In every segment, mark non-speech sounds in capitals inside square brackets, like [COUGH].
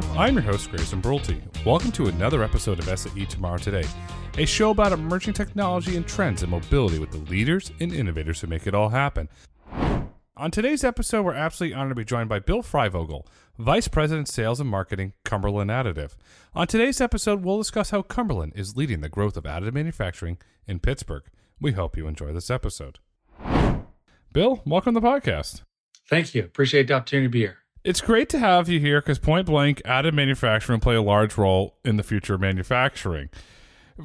I'm your host, Grayson Brulte. Welcome to another episode of SAE Tomorrow Today, a show about emerging technology and trends in mobility with the leaders and innovators who make it all happen. On today's episode, we're absolutely honored to be joined by Bill Freyvogel, Vice President Sales and Marketing, Cumberland Additive. On today's episode, we'll discuss how Cumberland is leading the growth of additive manufacturing in Pittsburgh. We hope you enjoy this episode. Bill, welcome to the podcast. Thank you. Appreciate the opportunity to be here. It's great to have you here because point blank, additive manufacturing play a large role in the future of manufacturing.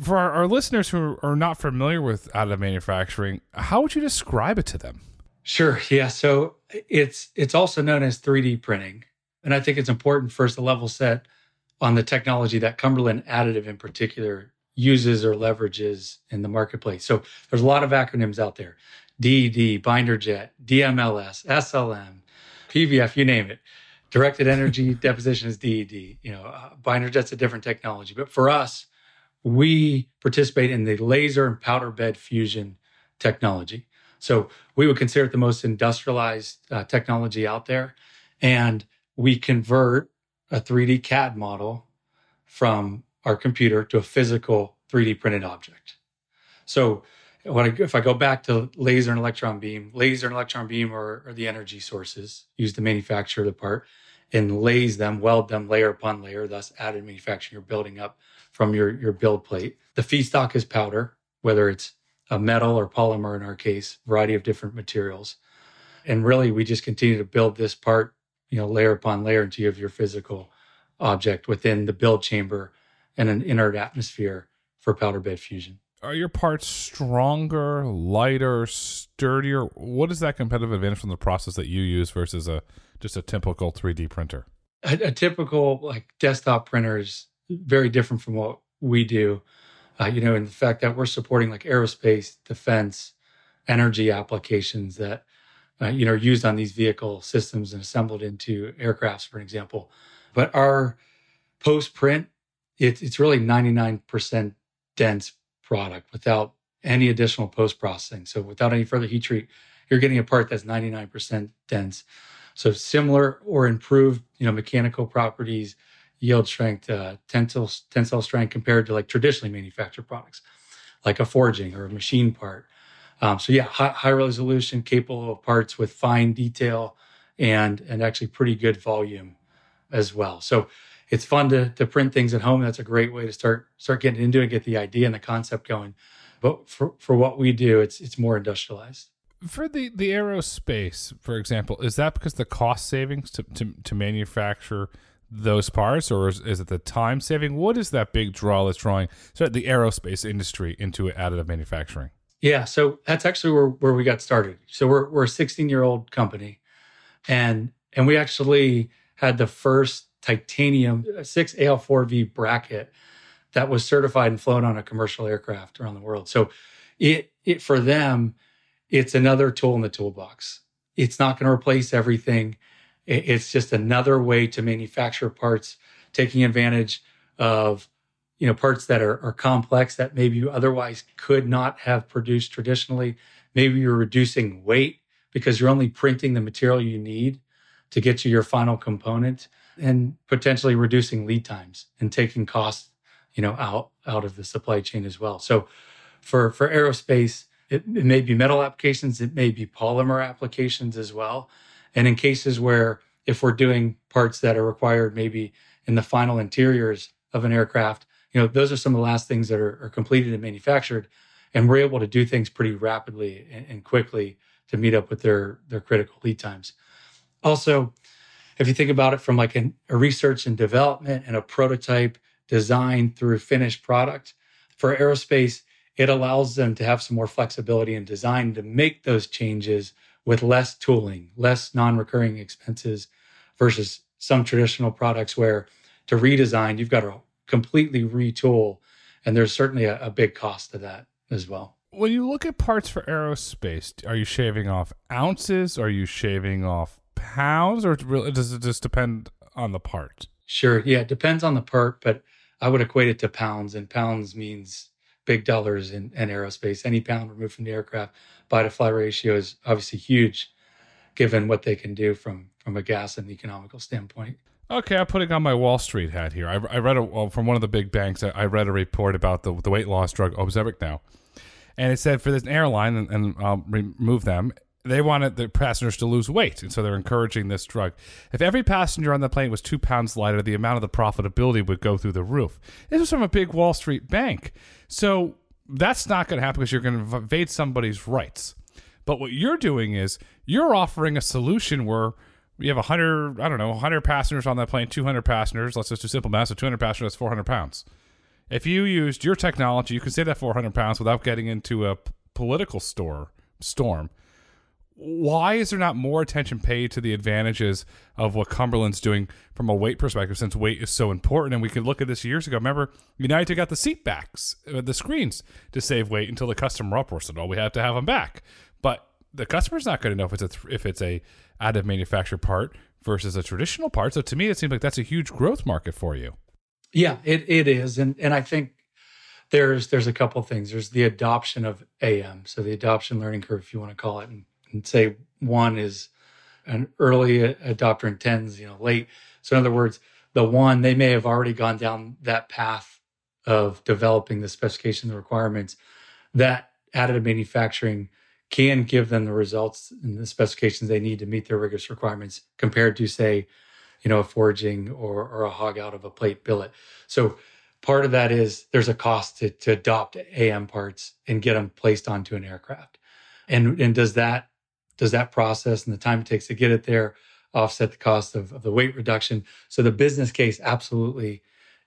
For our, our, listeners who are not familiar with additive manufacturing, how would you describe it to them? Sure. Yeah. So it's it's also known as 3D printing, and I think it's important first to level set on the technology that Cumberland Additive in particular uses or leverages in the marketplace. So there's a lot of acronyms out there: DED, binder jet, DMLS, SLM, PBF, you name it. Directed energy [LAUGHS] deposition is DED. You know, uh, BinderJet's a different technology, but for us, we participate in the laser and powder bed fusion technology. So we would consider it the most industrialized uh, technology out there, and we convert a 3D CAD model from our computer to a physical 3D printed object. So when I, if I go back to laser and electron beam, laser and electron beam are, are the energy sources used to manufacture the part and laze them, weld them layer upon layer, thus added manufacturing. You're building up from your, your build plate. The feedstock is powder, whether it's a metal or polymer in our case, variety of different materials. And really, we just continue to build this part, you know, layer upon layer until you have your physical object within the build chamber and an inert atmosphere for powder bed fusion are your parts stronger, lighter, sturdier? What is that competitive advantage from the process that you use versus a just a typical 3D printer? A, a typical like desktop printer is very different from what we do. Uh, you know, in the fact that we're supporting like aerospace, defense, energy applications that uh, you know are used on these vehicle systems and assembled into aircrafts, for example. But our post print, it, it's really 99% dense product without any additional post processing. So without any further heat treat, you're getting a part that's 99% dense. So similar or improved, you know, mechanical properties, yield strength, uh, tensile tensile strength compared to like traditionally manufactured products, like a forging or a machine part. Um, so yeah, high, high resolution, capable of parts with fine detail, and and actually pretty good volume as well. So it's fun to to print things at home. That's a great way to start start getting into it, get the idea and the concept going. But for for what we do, it's it's more industrialized. For the the aerospace, for example, is that because the cost savings to to, to manufacture those parts, or is, is, it the time saving? What is that big draw that's drawing so the aerospace industry into additive manufacturing? Yeah, so that's actually where, where we got started. So we're we're a 16 year old company, and and we actually had the first titanium 6 AL4V bracket that was certified and flown on a commercial aircraft around the world. So it, it for them, it's another tool in the toolbox. It's not going to replace everything. It's just another way to manufacture parts, taking advantage of you know parts that are, are complex that maybe you otherwise could not have produced traditionally. Maybe you're reducing weight because you're only printing the material you need to get to your final component and potentially reducing lead times and taking costs, you know, out out of the supply chain as well. So for for aerospace, it, it may be metal applications, it may be polymer applications as well. And in cases where if we're doing parts that are required maybe in the final interiors of an aircraft, you know, those are some of the last things that are, are completed and manufactured. And we're able to do things pretty rapidly and, and quickly to meet up with their their critical lead times. Also, if you think about it from like an, a research and development and a prototype design through finished product for aerospace, it allows them to have some more flexibility in design to make those changes with less tooling, less non-recurring expenses versus some traditional products where to redesign, you've got to completely retool. And there's certainly a, a big cost to that as well. When you look at parts for aerospace, are you shaving off ounces? Are you shaving off pounds, or does it just depend on the part? Sure. Yeah, it depends on the part, but I would equate it to pounds, and pounds means big dollars in, in aerospace. Any pound removed from the aircraft buy to fly ratio is obviously huge, given what they can do from from a gas and economical standpoint. Okay, I'm putting on my Wall Street hat here. I, I read a, well, from one of the big banks. I, I read a report about the, the weight loss drug Ozempic now, and it said for this airline, and, and I'll remove them. They wanted the passengers to lose weight, and so they're encouraging this drug. If every passenger on the plane was two pounds lighter, the amount of the profitability would go through the roof. This was from a big Wall Street bank, so that's not going to happen because you're going to invade somebody's rights. But what you're doing is you're offering a solution where you have 100, I don't know, 100 passengers on that plane, 200 passengers. Let's just do simple math. So 200 passengers, that's 400 pounds. If you used your technology, you can save that 400 pounds without getting into a political store storm why is there not more attention paid to the advantages of what Cumberland's doing from a weight perspective since weight is so important? And we could look at this years ago. Remember United got the seat backs uh, the screens to save weight until the customer uproar said oh we have to have them back. But the customer's not going to know if it's a if it's a additive manufactured part versus a traditional part. So to me it seems like that's a huge growth market for you. Yeah it, it is. And and I think there's there's a couple things. There's the adoption of AM so the adoption learning curve if you want to call it and and say one is an early adopter and 10's, you know, late. So in other words, the one, they may have already gone down that path of developing the specifications requirements that additive manufacturing can give them the results and the specifications they need to meet their rigorous requirements compared to say, you know, a forging or, or a hog out of a plate billet. So part of that is there's a cost to, to adopt AM parts and get them placed onto an aircraft. And, and does that does that process and the time it takes to get it there offset the cost of, of the weight reduction? So the business case absolutely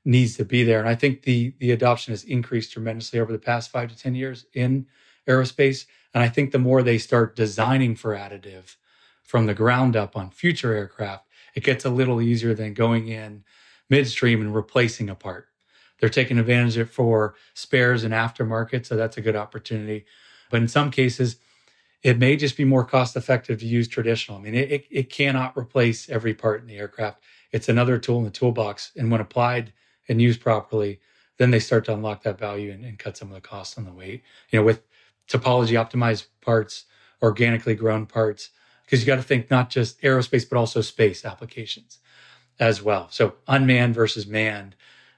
needs to be there. And I think the the adoption has increased tremendously over the past five to 10 years in aerospace. And I think the more they start designing for additive from the ground up on future aircraft, it gets a little easier than going in midstream and replacing a part. They're taking advantage of it for spares and aftermarket. So that's a good opportunity. But in some cases, it may just be more cost effective to use traditional. I mean, it, it, cannot replace every part in the aircraft. It's another tool in the toolbox. And when applied and used properly, then they start to unlock that value and, and cut some of the costs on the weight. You know, with topology optimized parts, organically grown parts, because you got to think not just aerospace, but also space applications as well. So unmanned versus manned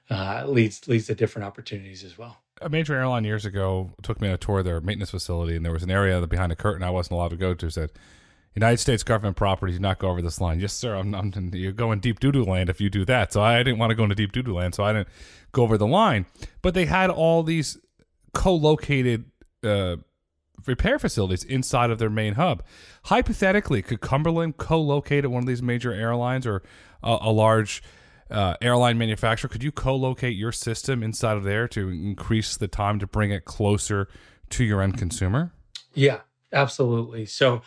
uh, leads leads to different opportunities as well a major airline years ago took me on a tour of their maintenance facility, and there was an area behind a curtain I wasn't allowed to go to. Said, "United States government property, do not go over this line." Yes, sir. I'm, I'm you're going deep doo doo land if you do that. So I didn't want to go into deep doo doo land, so I didn't go over the line. But they had all these co-located uh, repair facilities inside of their main hub. Hypothetically, could Cumberland co-locate at one of these major airlines or a, a large uh, airline manufacturer, could you co-locate your system inside of there to increase the time to bring it closer to your end consumer? Yeah, absolutely. So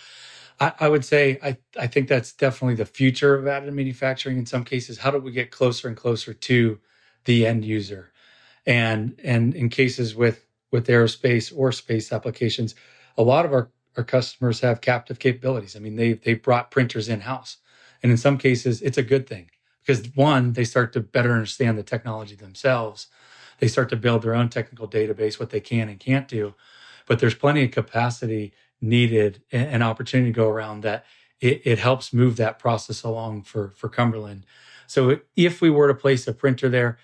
I, I, would say I, I think that's definitely the future of additive manufacturing in some cases. How do we get closer and closer to the end user? And and in cases with with aerospace or space applications, a lot of our, our customers have captive capabilities. I mean, they they brought printers in-house. And in some cases, it's a good thing because one, they start to better understand the technology themselves. They start to build their own technical database, what they can and can't do. But there's plenty of capacity needed and, opportunity to go around that it, it, helps move that process along for, for Cumberland. So if we were to place a printer there,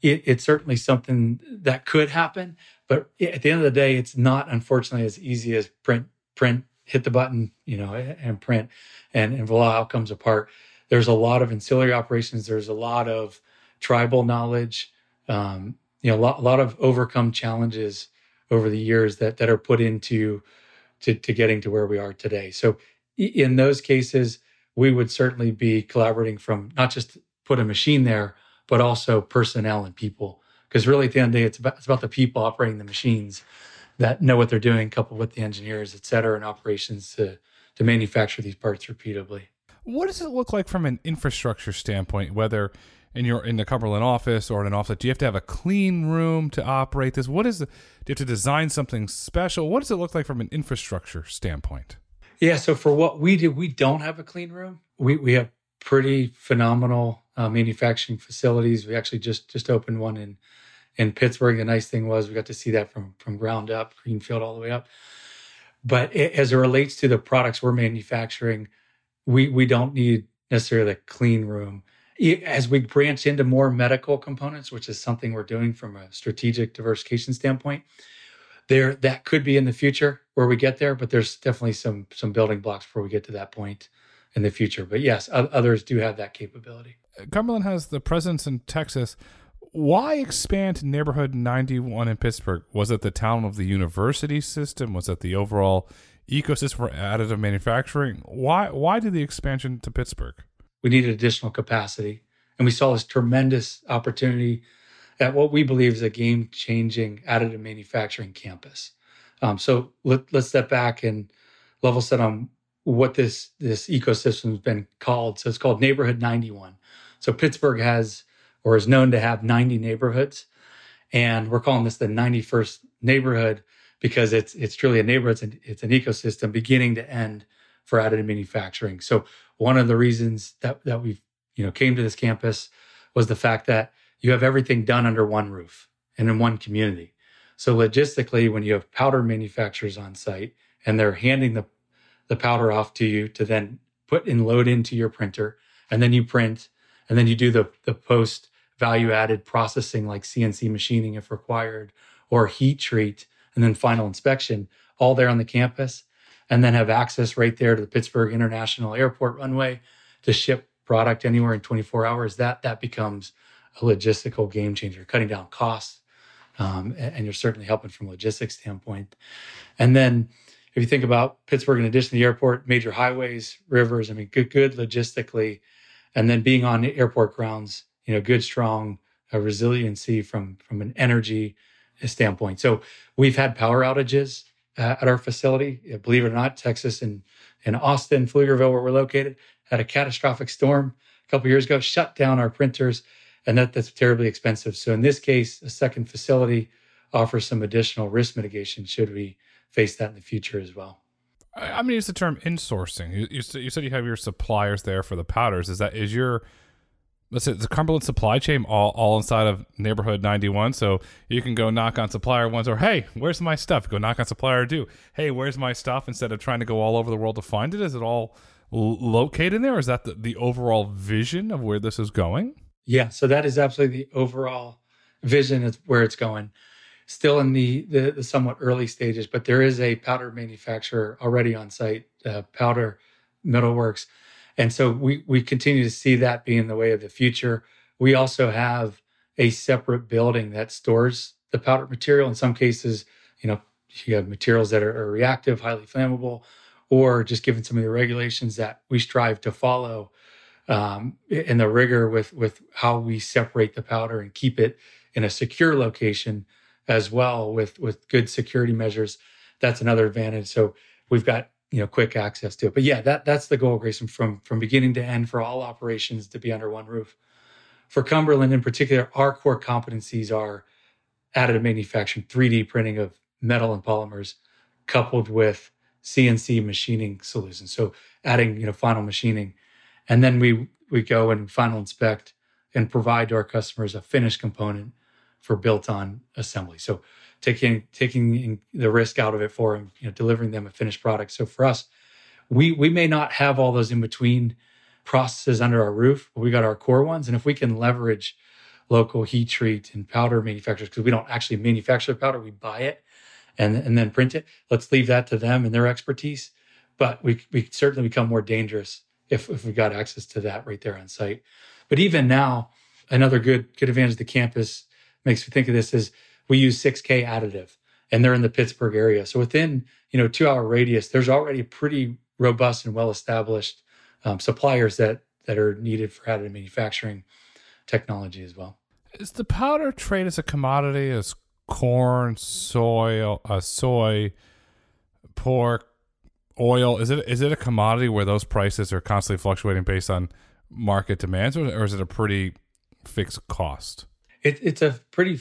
it, it's certainly something that could happen. But at the end of the day, it's not unfortunately as easy as print, print, hit the button, you know, and print, and, and voila, out comes a part there's a lot of ancillary operations. There's a lot of tribal knowledge. Um, you know, a lot, a lot of overcome challenges over the years that that are put into to, to getting to where we are today. So in those cases, we would certainly be collaborating from not just put a machine there, but also personnel and people. Because really, at the end of the day, it's about it's about the people operating the machines that know what they're doing, coupled with the engineers, et cetera, and operations to to manufacture these parts repeatably. What does it look like from an infrastructure standpoint, whether in your in the Cumberland office or in an office? Do you have to have a clean room to operate this? What is the, do you have to design something special? What does it look like from an infrastructure standpoint? Yeah, so for what we do, we don't have a clean room. We we have pretty phenomenal uh, manufacturing facilities. We actually just just opened one in in Pittsburgh. The nice thing was we got to see that from from ground up, greenfield all the way up. But it, as it relates to the products we're manufacturing, we we don't need necessarily a clean room. as we branch into more medical components, which is something we're doing from a strategic diversification standpoint, there that could be in the future where we get there, but there's definitely some some building blocks before we get to that point in the future. But yes, others do have that capability. Uh, Cumberland has the presence in Texas. Why expand neighborhood 91 in Pittsburgh? Was it the town of the university system? Was it the overall ecosystem for additive manufacturing? Why why did the expansion to Pittsburgh? We needed additional capacity, and we saw this tremendous opportunity at what we believe is a game changing additive manufacturing campus. Um, so let, let's step back and level set on what this this ecosystem has been called. So it's called Neighborhood 91. So Pittsburgh has or is known to have 90 neighborhoods, and we're calling this the 91st neighborhood because it's it's truly a neighborhood. It's an, it's an ecosystem beginning to end for additive manufacturing. So one of the reasons that that we you know came to this campus was the fact that you have everything done under one roof and in one community. So logistically, when you have powder manufacturers on site and they're handing the, the powder off to you to then put and load into your printer, and then you print, and then you do the, the post value added processing like CNC machining if required, or heat treat, and then final inspection, all there on the campus, and then have access right there to the Pittsburgh International Airport runway to ship product anywhere in 24 hours. That that becomes a logistical game changer, cutting down costs, um, and, you're certainly helping from a logistics standpoint. And then if you think about Pittsburgh, in addition to the airport, major highways, rivers, I mean, good, good logistically, and then being on the airport grounds, you know, good, strong uh, resiliency from from an energy standpoint. So we've had power outages uh, at our facility. Believe it or not, Texas and in Austin, Pflugerville, where we're located, had a catastrophic storm a couple years ago, shut down our printers and that that's terribly expensive. So in this case, a second facility offers some additional risk mitigation should we face that in the future as well. I'm going to use the term insourcing. You, you, you, said you have your suppliers there for the powders. Is that is your let's say the Cumberland supply chain all, all inside of neighborhood 91? So you can go knock on supplier ones or hey, where's my stuff? Go knock on supplier two. Hey, where's my stuff? Instead of trying to go all over the world to find it, is it all located in there? Is that the, the overall vision of where this is going? Yeah, so that is absolutely the overall vision of where it's going. Still in the, the, the somewhat early stages, but there is a powder manufacturer already on site, uh, Powder Metalworks, and so we we continue to see that being the way of the future. We also have a separate building that stores the powder material. In some cases, you know, you have materials that are, are reactive, highly flammable, or just given some of the regulations that we strive to follow um, and the rigor with with how we separate the powder and keep it in a secure location as well with with good security measures. That's another advantage. So we've got you know quick access to it. But yeah, that that's the goal, Grayson, from from beginning to end for all operations to be under one roof. For Cumberland in particular, our core competencies are additive manufacturing, 3D printing of metal and polymers, coupled with CNC machining solutions. So adding you know final machining and then we we go and final inspect and provide to our customers a finished component for built on assembly. So taking taking the risk out of it for them, you know, delivering them a finished product. So for us, we we may not have all those in between processes under our roof, but we got our core ones. And if we can leverage local heat treat and powder manufacturers, because we don't actually manufacture powder, we buy it and, and then print it. Let's leave that to them and their expertise. But we we certainly become more dangerous if, if we got access to that right there on site. But even now, another good good advantage of the campus makes me think of this is we use 6K additive and they're in the Pittsburgh area. So within, you know, two hour radius, there's already pretty robust and well established um, suppliers that that are needed for additive manufacturing technology as well. Is the powder trade as a commodity as corn, soy, uh, soy, pork, oil is it is it a commodity where those prices are constantly fluctuating based on market demands, or, or is it a pretty fixed cost? It, it's a pretty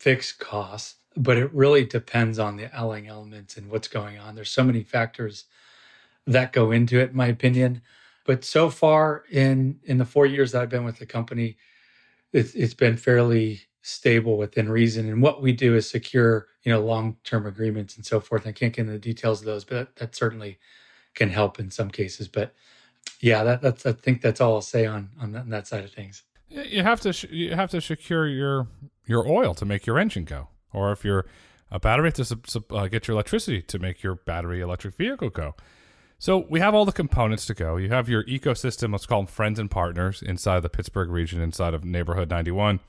fixed costs, but it really depends on the alloying elements and what's going on. There's so many factors that go into it, in my opinion. But so far in in the four years that I've been with the company, it's, it's been fairly stable within reason. And what we do is secure, you know, long-term agreements and so forth. I can't get into the details of those, but that, that certainly can help in some cases. But Yeah, that, that's I think that's all I'll say on on that, on that side of things. You have to sh- you have to secure your your oil to make your engine go, or if you're a battery to uh, get your electricity to make your battery electric vehicle go. So we have all the components to go. You have your ecosystem, let's call them friends and partners inside the Pittsburgh region, inside of Neighborhood 91.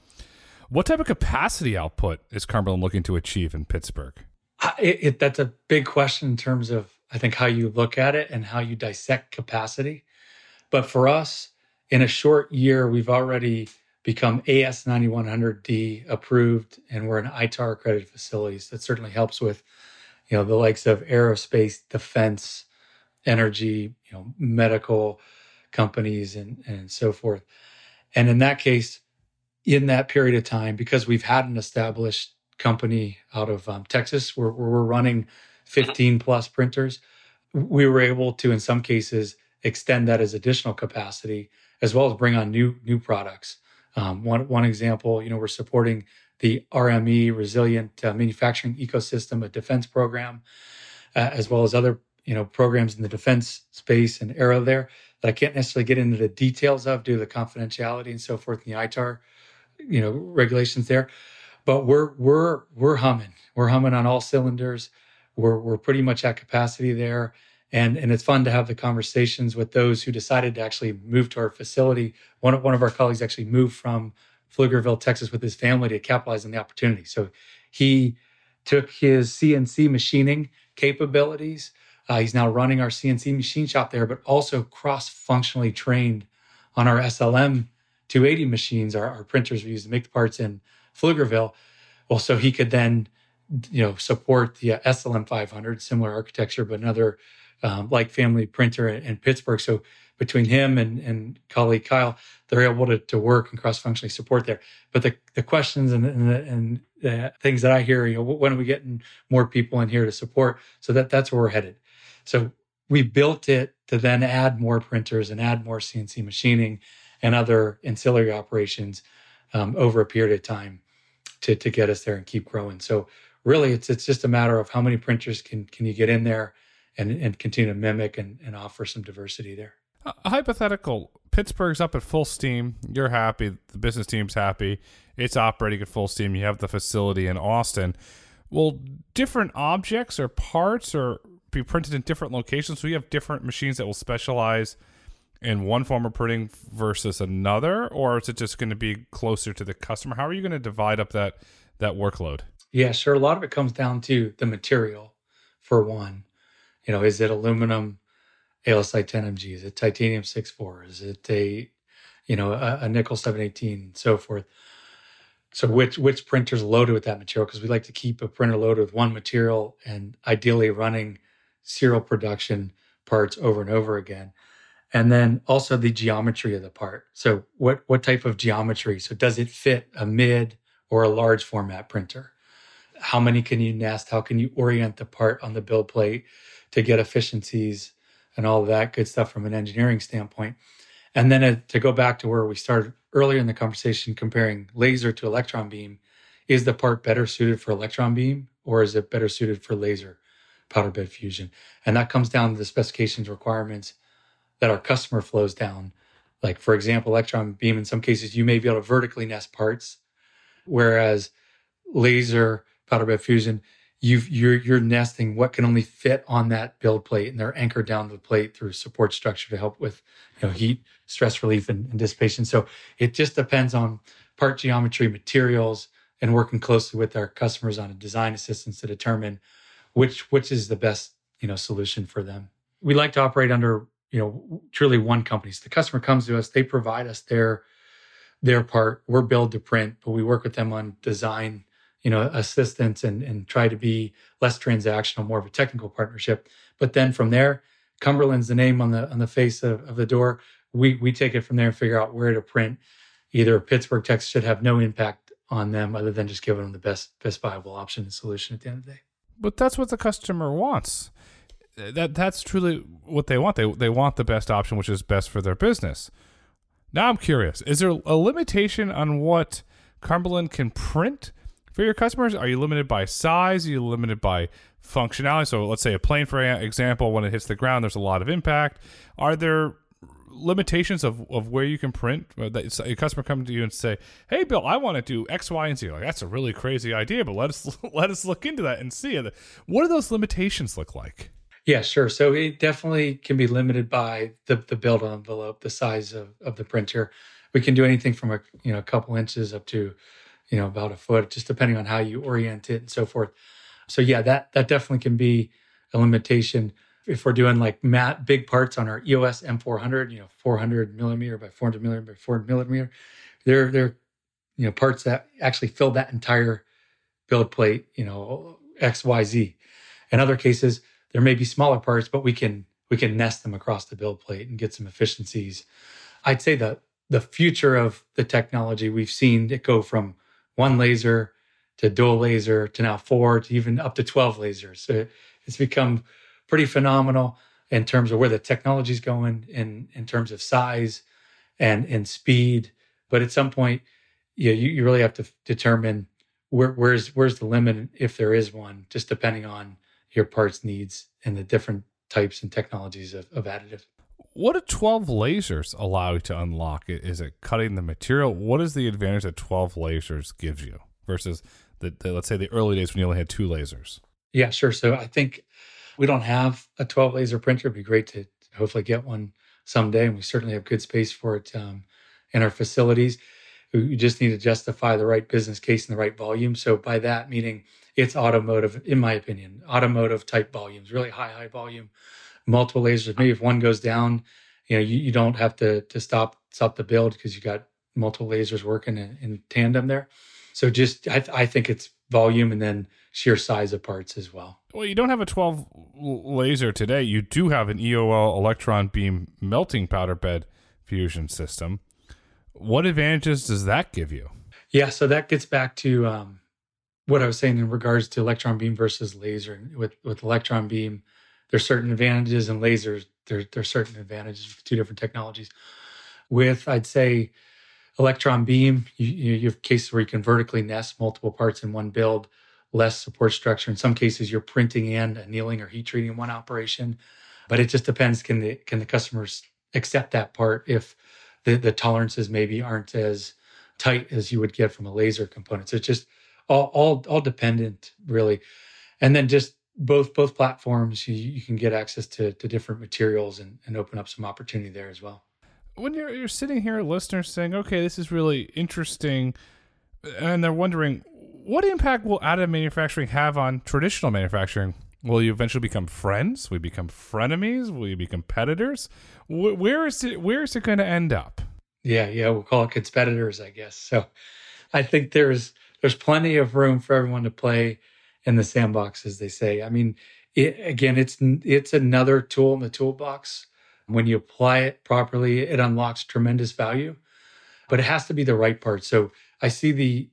What type of capacity output is Cumberland looking to achieve in Pittsburgh? It, it, that's a big question in terms of, I think, how you look at it and how you dissect capacity. But for us, in a short year, we've already become AS9100D approved, and we're an ITAR accredited facilities. That certainly helps with, you know, the likes of aerospace, defense, energy, you know, medical companies, and and so forth. And in that case, in that period of time, because we've had an established company out of um, Texas, where, where we're running 15 plus printers, we were able to, in some cases, extend that as additional capacity, as well as bring on new new products. Um, one one example, you know, we're supporting the RME Resilient uh, Manufacturing Ecosystem, a defense program, uh, as well as other you know programs in the defense space and aero there that I can't necessarily get into the details of due to the confidentiality and so forth in the ITAR, you know, regulations there. But we're we're we're humming. We're humming on all cylinders. We're we're pretty much at capacity there and and it's fun to have the conversations with those who decided to actually move to our facility. One of one of our colleagues actually moved from Pflugerville, Texas, with his family to capitalize on the opportunity. So he took his CNC machining capabilities. Uh, he's now running our CNC machine shop there, but also cross functionally trained on our SLM 280 machines, our, our printers we use to make the parts in Pflugerville. Well, so he could then, you know, support the SLM 500, similar architecture, but another um, like family printer in, Pittsburgh. So between him and, and colleague Kyle, they're able to, to work and cross functionally support there. But the, the questions and, and, the, and the things that I hear, you know, when are we getting more people in here to support? So that that's where we're headed. So we built it to then add more printers and add more CNC machining and other ancillary operations um, over a period of time to, to get us there and keep growing. So really it's it's just a matter of how many printers can can you get in there and, and continue to mimic and, and offer some diversity there. A hypothetical Pittsburgh's up at full steam. You're happy. The business team's happy. It's operating at full steam. You have the facility in Austin. Will different objects or parts or be printed in different locations? So you have different machines that will specialize in one form of printing versus another, or is it just going to be closer to the customer? How are you going to divide up that that workload? Yeah, sure. A lot of it comes down to the material, for one. You know, is it aluminum ALSI 10MG? Is it titanium 6.4? Is it a, you know, a, a nickel 718 and so forth? So which which printer's loaded with that material? Because we like to keep a printer loaded with one material and ideally running serial production parts over and over again. And then also the geometry of the part. So what what type of geometry? So does it fit a mid or a large format printer? How many can you nest? How can you orient the part on the build plate to get efficiencies and all that good stuff from an engineering standpoint. And then uh, to go back to where we started earlier in the conversation, comparing laser to electron beam, is the part better suited for electron beam or is it better suited for laser powder bed fusion? And that comes down to the specifications requirements that our customer flows down. Like, for example, electron beam, in some cases, you may be able to vertically nest parts, whereas laser powder bed fusion, you've you're you're nesting what can only fit on that build plate and they're anchored down the plate through support structure to help with you know heat stress relief and, and dissipation. So it just depends on part geometry materials and working closely with our customers on a design assistance to determine which which is the best you know solution for them. We like to operate under you know truly one company. So the customer comes to us they provide us their their part. We're build to print but we work with them on design you know, assistance and, and try to be less transactional, more of a technical partnership. But then from there, Cumberland's the name on the on the face of, of the door. We we take it from there and figure out where to print. Either Pittsburgh, Texas should have no impact on them other than just giving them the best best viable option and solution at the end of the day. But that's what the customer wants. That that's truly what they want. They they want the best option, which is best for their business. Now I'm curious: is there a limitation on what Cumberland can print? For your customers? Are you limited by size? Are you limited by functionality? So let's say a plane, for example, when it hits the ground, there's a lot of impact. Are there limitations of, of where you can print? Uh, that a customer come to you and say, "Hey, Bill, I want to do X, Y, and Z." Like that's a really crazy idea, but let us [LAUGHS] let us look into that and see. What do those limitations look like? Yeah, sure. So it definitely can be limited by the the build envelope, the size of, of the printer. We can do anything from a you know a couple inches up to you know about a foot, just depending on how you orient it and so forth. So yeah, that that definitely can be a limitation if we're doing like matte big parts on our EOS M400, you know, 400 millimeter by 400 millimeter by 400 millimeter, they're they're you know parts that actually fill that entire build plate, you know, X Y Z. In other cases, there may be smaller parts, but we can we can nest them across the build plate and get some efficiencies. I'd say that the future of the technology we've seen it go from one laser to dual laser to now four to even up to 12 lasers. So it's become pretty phenomenal in terms of where the technology is going in in terms of size and and speed. But at some point, you you, you really have to determine where, where's where's the limit if there is one, just depending on your parts needs and the different types and technologies of, of additive. What do 12 lasers allow you to unlock? Is it cutting the material? What is the advantage that 12 lasers gives you versus the, the let's say the early days when you only had two lasers? Yeah, sure. So I think we don't have a 12 laser printer. It'd be great to hopefully get one someday, and we certainly have good space for it um, in our facilities. We just need to justify the right business case and the right volume. So by that meaning, it's automotive, in my opinion, automotive type volumes, really high, high volume, multiple lasers. Maybe if one goes down, you know, you, you don't have to to stop stop the build because you got multiple lasers working in, in tandem there. So just I, I think it's volume and then sheer size of parts as well. Well, you don't have a 12 laser today. You do have an JEOL electron beam melting powder bed fusion system. What advantages does that give you? Yeah, so that gets back to um, what I was saying in regards to electron beam versus laser. With with electron beam, there's certain advantages, and lasers there there's certain advantages with two different technologies. With I'd say electron beam, you, you have cases where you can vertically nest multiple parts in one build, less support structure. In some cases, you're printing and annealing or heat treating one operation, but it just depends. Can the can the customers accept that part if the, the tolerances maybe aren't as tight as you would get from a laser component? So it's just all all, all dependent really, and then just both both platforms you, you can get access to to different materials and, and open up some opportunity there as well when you're you're sitting here, listeners saying, "Okay, this is really interesting," and they're wondering, what impact will additive manufacturing have on traditional manufacturing? Will you eventually become friends? Will you become frenemies? Will you be competitors? where is it? Where is it going to end up? Yeah, yeah, we'll call it competitors, I guess. So, I think there's there's plenty of room for everyone to play in the sandbox, as they say. I mean, it, again, it's it's another tool in the toolbox when you apply it properly, it unlocks tremendous value, but it has to be the right part. So I see the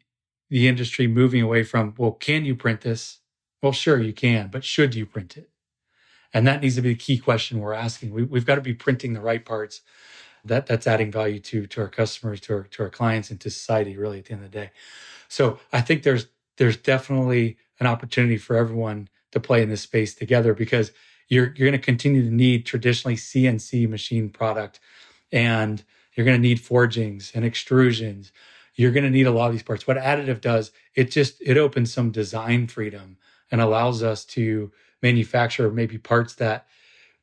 the industry moving away from, well, can you print this? Well, sure you can, but should you print it? And that needs to be the key question we're asking. We, have got to be printing the right parts. That that's adding value to to our customers, to our to our clients, and to society. Really, at the end of the day. So I think there's there's definitely an opportunity for everyone to play in this space together because you're you're going to continue to need traditionally CNC machine product, and you're going to need forgings and extrusions. You're going to need a lot of these parts. What additive does, it just it opens some design freedom and allows us to manufacture maybe parts that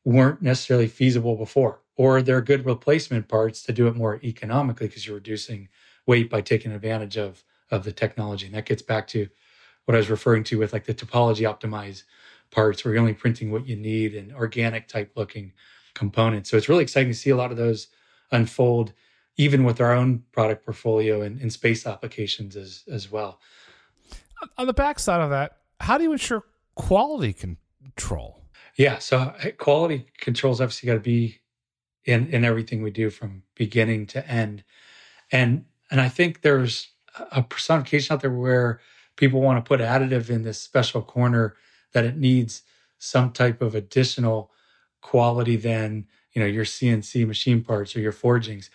weren't necessarily feasible before, or they're good replacement parts to do it more economically because you're reducing weight by taking advantage of of the technology. And that gets back to what I was referring to with like the topology optimize parts where you're only printing what you need and organic type looking components. So it's really exciting to see a lot of those unfold, even with our own product portfolio and, and space applications as as well. On the backside of that, how do you ensure quality control? Yeah, so eh, quality controls obviously got to be in in everything we do from beginning to end, and and I think there's a personification out there where people want to put additive in this special corner that it needs some type of additional quality than you know your CNC machine parts or your forgings.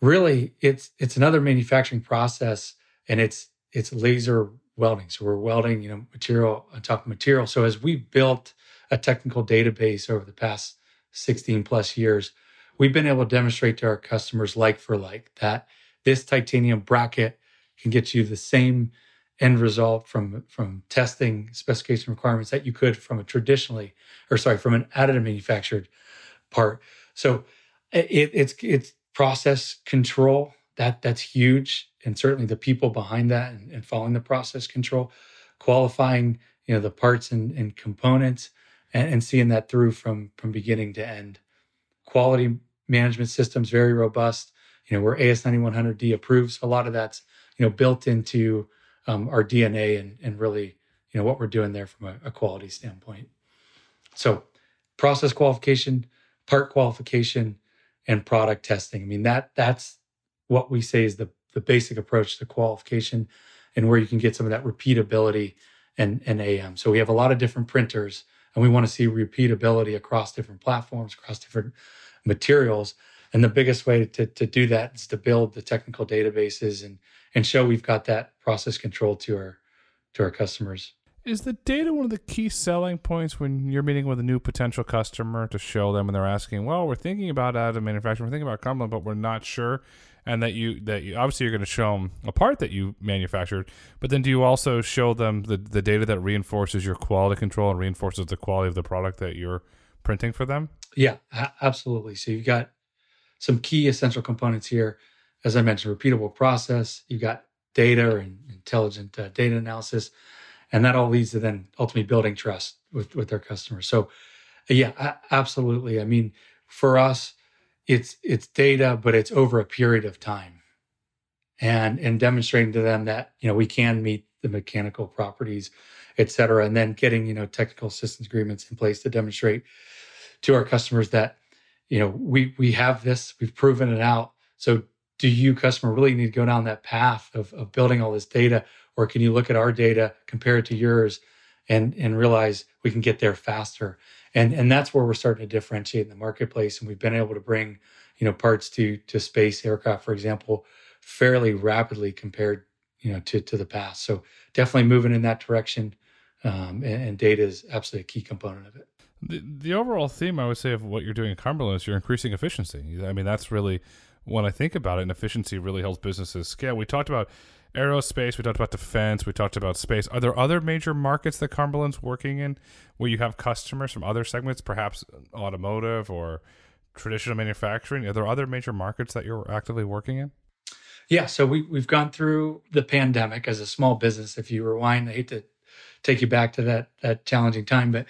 Really, it's it's another manufacturing process, and it's it's laser welding. So we're welding, you know, material on top of material. So as we built a technical database over the past 16 plus years, we've been able to demonstrate to our customers like for like that this titanium bracket can get you the same end result from from testing specification requirements that you could from a traditionally or sorry from an additive manufactured part. So it, it's it's process control. That that's huge. And certainly the people behind that and, and following the process control qualifying you know the parts and, and components and, and seeing that through from from beginning to end. Quality management systems very robust. You know we're as9100d approved so a lot of that's you know built into um, our dna and, and really you know what we're doing there from a, a quality standpoint so process qualification part qualification and product testing i mean that that's what we say is the the basic approach to qualification and where you can get some of that repeatability and, and AM. So we have a lot of different printers and we want to see repeatability across different platforms, across different materials. And the biggest way to, to do that is to build the technical databases and, and show we've got that process control to our to our customers. Is the data one of the key selling points when you're meeting with a new potential customer to show them and they're asking, well, we're thinking about additive manufacturing, we're thinking about Cumberland, but we're not sure and that you that you obviously you're going to show them a part that you manufactured, but then do you also show them the the data that reinforces your quality control and reinforces the quality of the product that you're printing for them? Yeah, absolutely. So you've got some key essential components here. As I mentioned, repeatable process. You've got data and intelligent uh, data analysis, and that all leads to then ultimately building trust with with their customers. So, yeah, absolutely. I mean, for us, it's it's data, but it's over a period of time, and and demonstrating to them that you know we can meet the mechanical properties, et cetera, and then getting you know technical assistance agreements in place to demonstrate to our customers that you know we we have this, we've proven it out. So do you customer really need to go down that path of, of building all this data? Or can you look at our data compare it to yours and and realize we can get there faster? And and that's where we're starting to differentiate in the marketplace. And we've been able to bring you know parts to to space aircraft for example fairly rapidly compared you know to to the past. So definitely moving in that direction um, and, and, data is absolutely a key component of it the, the overall theme i would say of what you're doing at cumberland is you're increasing efficiency i mean that's really when i think about it and efficiency really helps businesses scale we talked about aerospace, we talked about defense, we talked about space. Are there other major markets that Cumberland's working in where you have customers from other segments, perhaps automotive or traditional manufacturing? Are there other major markets that you're actively working in? Yeah, so we we've gone through the pandemic as a small business. If you rewind, I hate to take you back to that that challenging time, but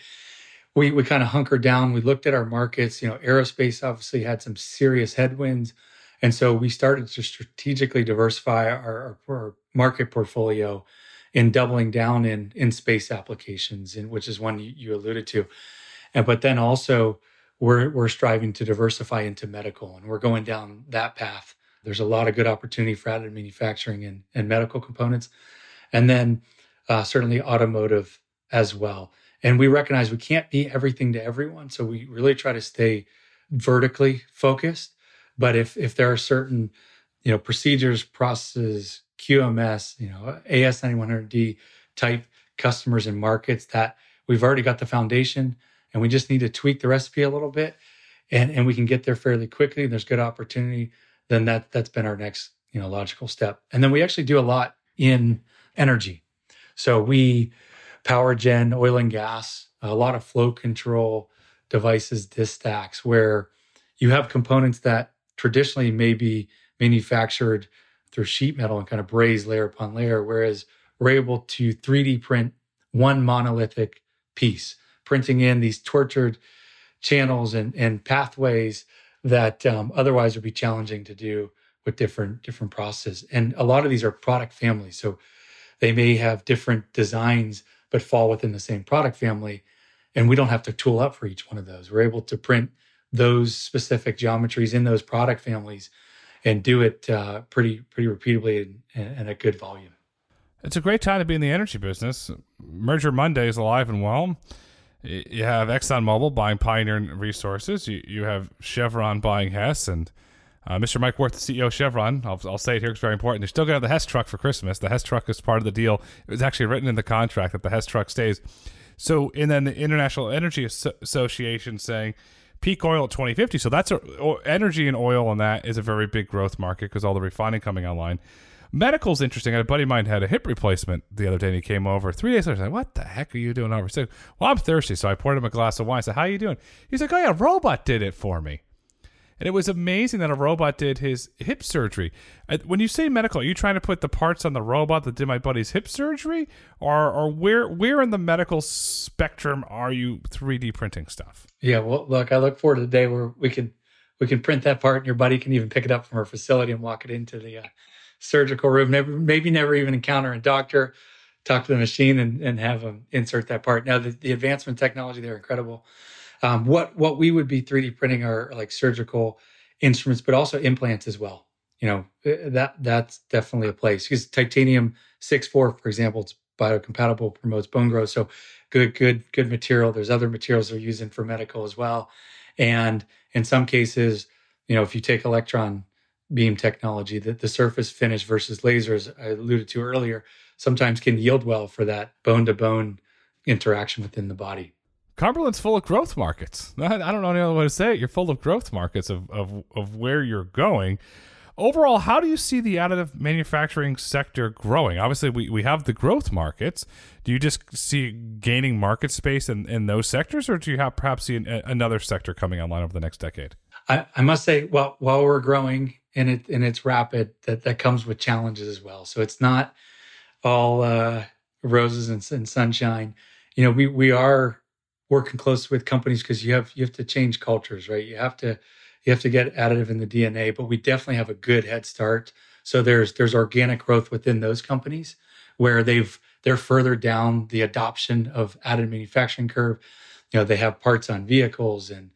we we kind of hunkered down. We looked at our markets. You know, aerospace obviously had some serious headwinds. And so we started to strategically diversify our, our market portfolio in doubling down in, in space applications, which is one you, you alluded to. And, but then also we're, we're striving to diversify into medical and we're going down that path. There's a lot of good opportunity for additive manufacturing and, and medical components. And then uh, certainly automotive as well. And we recognize we can't be everything to everyone. So we really try to stay vertically focused but if if there are certain, you know, procedures, processes, QMS, you know, AS9100D type customers and markets that we've already got the foundation and we just need to tweak the recipe a little bit and and we can get there fairly quickly there's good opportunity then that that's been our next you know logical step and then we actually do a lot in energy so we power gen oil and gas a lot of flow control devices Distacks where you have components that traditionally may be manufactured through sheet metal and kind of braze layer upon layer, whereas we're able to 3D print one monolithic piece, printing in these tortured channels and, and pathways that um, otherwise would be challenging to do with different different processes. And a lot of these are product families, so they may have different designs but fall within the same product family. And we don't have to tool up for each one of those. We're able to print those specific geometries in those product families and do it uh, pretty pretty repeatably and, and at good volume. It's a great time to be in the energy business. Merger Monday is alive and well. You have ExxonMobil buying Pioneer Resources. You, you have Chevron buying Hess. And uh, Mr. Mike Wirth, the CEO of Chevron, I'll, I'll say it here, it's very important. They're still going to have the Hess truck for Christmas. The Hess truck is part of the deal. It was actually written in the contract that the Hess truck stays. So, and then the International Energy Association saying peak oil at 2050. So that's a, energy and oil and that is a very big growth market because all the refining coming online. Medical's interesting. A buddy of mine had a hip replacement the other day, and he came over three days later. I said, "What the heck are you doing over?" So, well, I'm thirsty, so I poured him a glass of wine. I said, "How are you doing?" He's like, "Oh yeah, robot did it for me." And it was amazing that a robot did his hip surgery. Uh, when you say medical, are you trying to put the parts on the robot that did my buddy's hip surgery, or or where where in the medical spectrum are you 3D printing stuff? Yeah, well, look, I look forward to the day where we can we can print that part, and your buddy can even pick it up from our facility and walk it into the uh, surgical room. Never, maybe never even encounter a doctor, talk to the machine, and, and have them insert that part. Now, the, the advancement technology, they're incredible. Um, what what we would be 3D printing are like surgical instruments, but also implants as well. You know uh, that that's definitely a place because titanium six four, for example, it's biocompatible, promotes bone growth. So good good good material. There's other materials they're using for medical as well, and in some cases, you know, if you take electron beam technology, that the surface finish versus lasers I alluded to earlier sometimes can yield well for that bone to bone interaction within the body. Cumberland's full of growth markets. I don't know any other way to say it. You're full of growth markets of, of, of where you're going. Overall, how do you see the additive manufacturing sector growing? Obviously, we, we have the growth markets. Do you just see gaining market space in, in those sectors, or do you have perhaps see an, another sector coming online over the next decade? I, I must say, well, while we're growing and it and it's rapid, that that comes with challenges as well. So it's not all uh, roses and, and sunshine. You know, we we are working close with companies because you have you have to change cultures, right? You have to you have to get additive in the DNA, but we definitely have a good head start. So there's there's organic growth within those companies where they've they're further down the adoption of additive manufacturing curve. You know, they have parts on vehicles and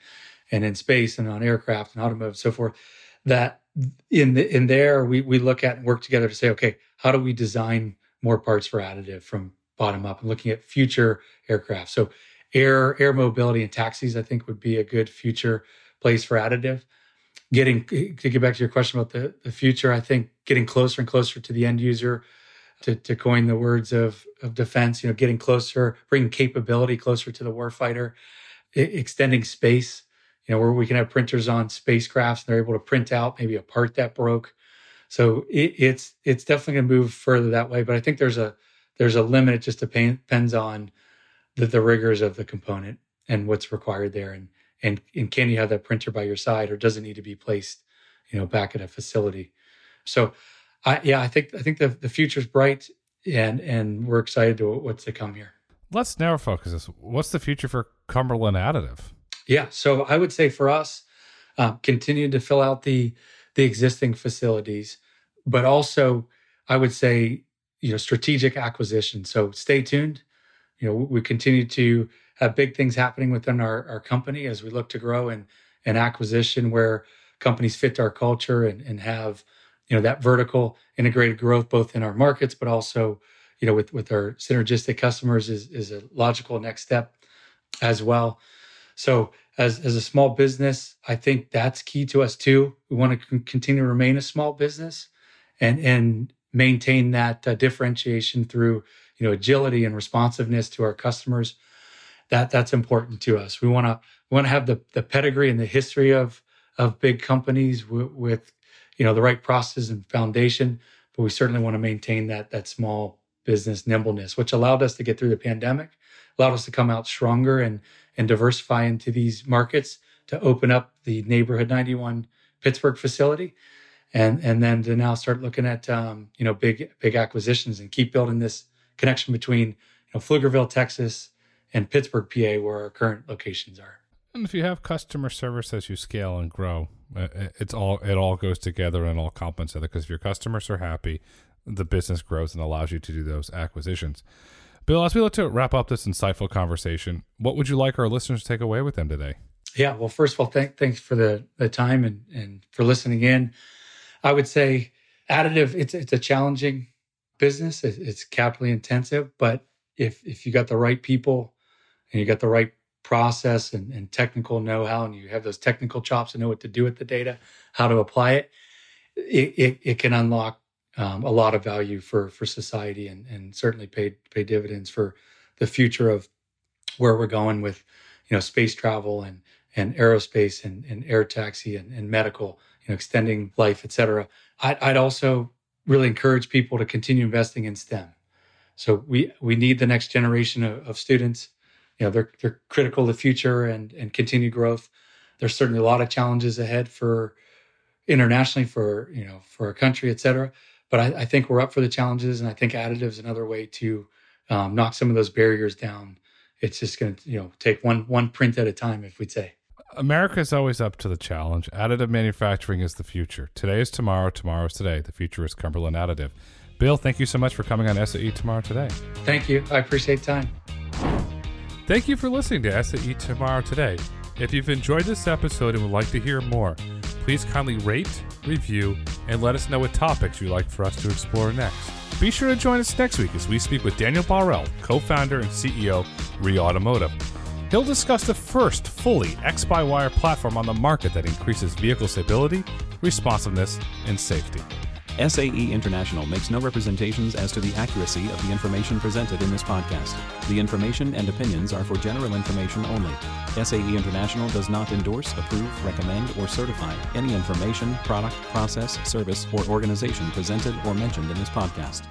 and in space and on aircraft and automotive, and so forth. That in the in there we we look at and work together to say, okay, how do we design more parts for additive from bottom up and looking at future aircraft. So air air mobility and taxis, I think, would be a good future place for additive. Getting to get back to your question about the, the future, I think getting closer and closer to the end user, to, to coin the words of, of defense, you know, getting closer, bringing capability closer to the warfighter, extending space, you know, where we can have printers on spacecrafts and they're able to print out maybe a part that broke. So it, it's it's definitely going to move further that way. But I think there's a there's a limit. It just depends on the, the rigors of the component and what's required there. And and and can you have that printer by your side or does it need to be placed you know back at a facility? So i yeah i think i think the, the future's bright and and we're excited to what's to come here. Let's now focus. This what's the future for cumberland additive? Yeah so i would say for us um, continue to fill out the the existing facilities but also i would say you know strategic acquisition. So stay tuned you know, we continue to have big things happening within our, our company as we look to grow and an acquisition where companies fit our culture and, and have, you know, that vertical integrated growth both in our markets, but also, you know, with, with our synergistic customers is, is a logical next step as well. So as, as a small business, I think that's key to us too. We want to continue to remain a small business and, and maintain that uh, differentiation through you know agility and responsiveness to our customers that that's important to us. We want to we want to have the the pedigree and the history of of big companies w- with you know the right processes and foundation but we certainly want to maintain that that small business nimbleness which allowed us to get through the pandemic allowed us to come out stronger and and diversify into these markets to open up the neighborhood 91 pittsburgh facility and and then to now start looking at um, you know big big acquisitions and keep building this connection between you know, Pflugerville, Texas, and Pittsburgh, PA, where our current locations are. And if you have customer service as you scale and grow, uh, uh, it's all it all goes together and all complements other. Because if your customers are happy, the business grows and allows you to do those acquisitions. Bill, as we look to wrap up this insightful conversation, what would you like our listeners to take away with them today? Yeah, well, first of all, thank, thanks for the, the time and, and for listening in. I would say additive, it's, it's a challenging business. It's capitally intensive, but if if you got the right people and you got the right process and, and technical know-how and you have those technical chops to know what to do with the data, how to apply it, it, it, it can unlock um, a lot of value for for society and, and certainly pay pay dividends for the future of where we're going with you know space travel and and aerospace and, and air taxi and, and medical, you know, extending life, et cetera. I'd, I'd also really encourage people to continue investing in STEM. So we we need the next generation of, of students. You know, they're they're critical to the future and and continued growth. There's certainly a lot of challenges ahead for internationally for you know for our country, et cetera. But I, I think we're up for the challenges, and I think additive is another way to um, knock some of those barriers down. It's just going to you know take one one print at a time, if we'd say. America is always up to the challenge. Additive manufacturing is the future. Today is tomorrow. Tomorrow is today. The future is Cumberland Additive. Bill, thank you so much for coming on SAE Tomorrow Today. Thank you. I appreciate time. Thank you for listening to SAE Tomorrow Today. If you've enjoyed this episode and would like to hear more, please kindly rate, review, and let us know what topics you'd like for us to explore next. Be sure to join us next week as we speak with Daniel Barel, co founder and CEO, REE Automotive. He'll discuss the first fully X by wire platform on the market that increases vehicle stability, responsiveness, and safety. SAE International makes no representations as to the accuracy of the information presented in this podcast. The information and opinions are for general information only. SAE International does not endorse, approve, recommend, or certify any information, product, process, service, or organization presented or mentioned in this podcast.